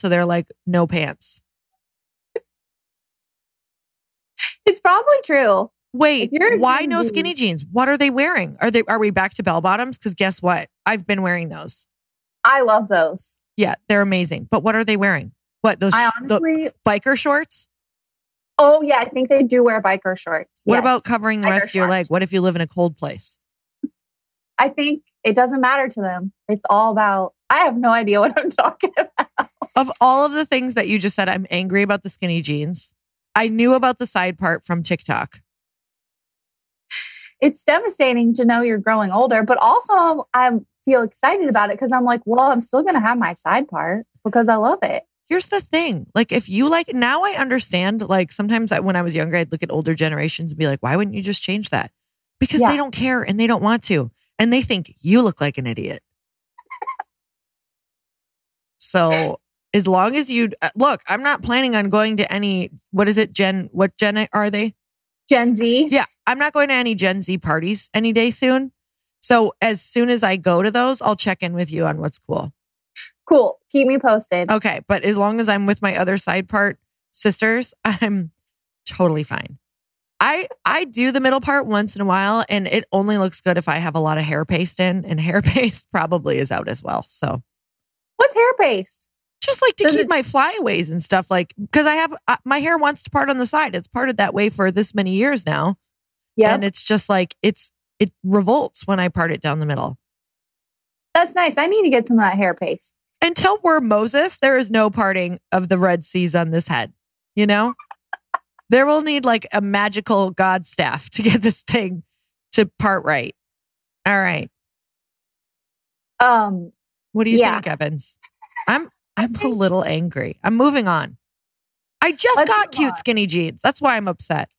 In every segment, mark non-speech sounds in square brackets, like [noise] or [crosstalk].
So they're like, no pants. It's probably true. Wait, why no skinny jeans? What are they wearing? Are they are we back to bell bottoms? Because guess what? I've been wearing those. I love those. Yeah, they're amazing. But what are they wearing? What those I honestly, biker shorts? oh yeah, I think they do wear biker shorts. What Yes. about covering the biker rest of your leg? What if you live in a cold place? I think it doesn't matter to them. It's all about. I have no idea what I'm [laughs] talking about. Of all of the things that you just said, I'm angry about the skinny jeans. I knew about the side part from TikTok. It's devastating to know you're growing older, but also I feel excited about it because I'm like, well, I'm still going to have my side part because I love it. Here's the thing. Like, if you like, now I understand. Like, sometimes I, when I was younger, I'd look at older generations and be like, why wouldn't you just change that? Because Yeah. they don't care and they don't want to. And they think you look like an idiot. so, as long as you uh, look, I'm not planning on going to any, what is it, Gen, what Gen are they? Gen Z. Yeah, I'm not going to any Gen Z parties any day soon. So, as soon as I go to those, I'll check in with you on what's cool. Cool. Keep me posted. Okay. But as long as I'm with my other side part sisters, [laughs] I'm totally fine. I I do the middle part once in a while and it only looks good if I have a lot of hair paste in and [laughs] hair paste probably is out as well. So What's hair paste? Just like to Does keep it- my flyaways and stuff like because I have uh, my hair wants to part on the side. It's parted that way for this many years now. Yeah. And it's just like it's it revolts when I part it down the middle. That's nice. I need to get some of that hair paste. Until we're Moses, there is no parting of the Red Seas on this head. You know? there will need like a magical God staff to get this thing to part right. All right. Um, What do you Yeah. think, Evans? I'm I'm a little angry. I'm moving on. I just Let's got cute on. skinny jeans. That's why I'm upset.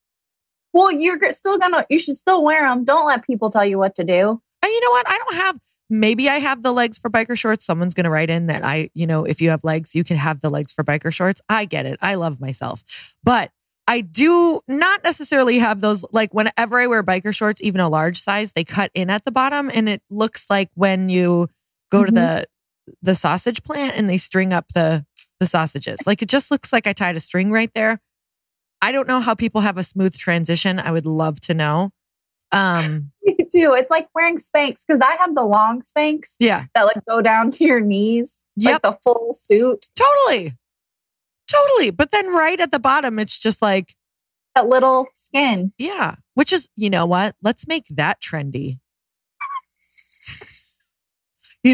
well, you're still gonna, you should still wear them. Don't let people tell you what to do. And you know what? I don't have maybe I have the legs for biker shorts. Someone's to write in that I, you know, if you have legs, you can have the legs for biker shorts. I get it. I love myself. But I do not necessarily have those like whenever I wear biker shorts, even a large size, they cut in at the bottom and it looks like when you go to Mhm. the the sausage plant and they string up the the sausages. Like it just looks like I tied a string right there. I don't know how people have a smooth transition. I would love to know. Um [laughs] Me too. It's like wearing Spanx because I have the long Spanx yeah. that like go down to your knees. Yep. Like the full suit. Totally. Totally. But then right at the bottom, it's just like, That little skin. yeah, which is, you know what? Let's make that trendy.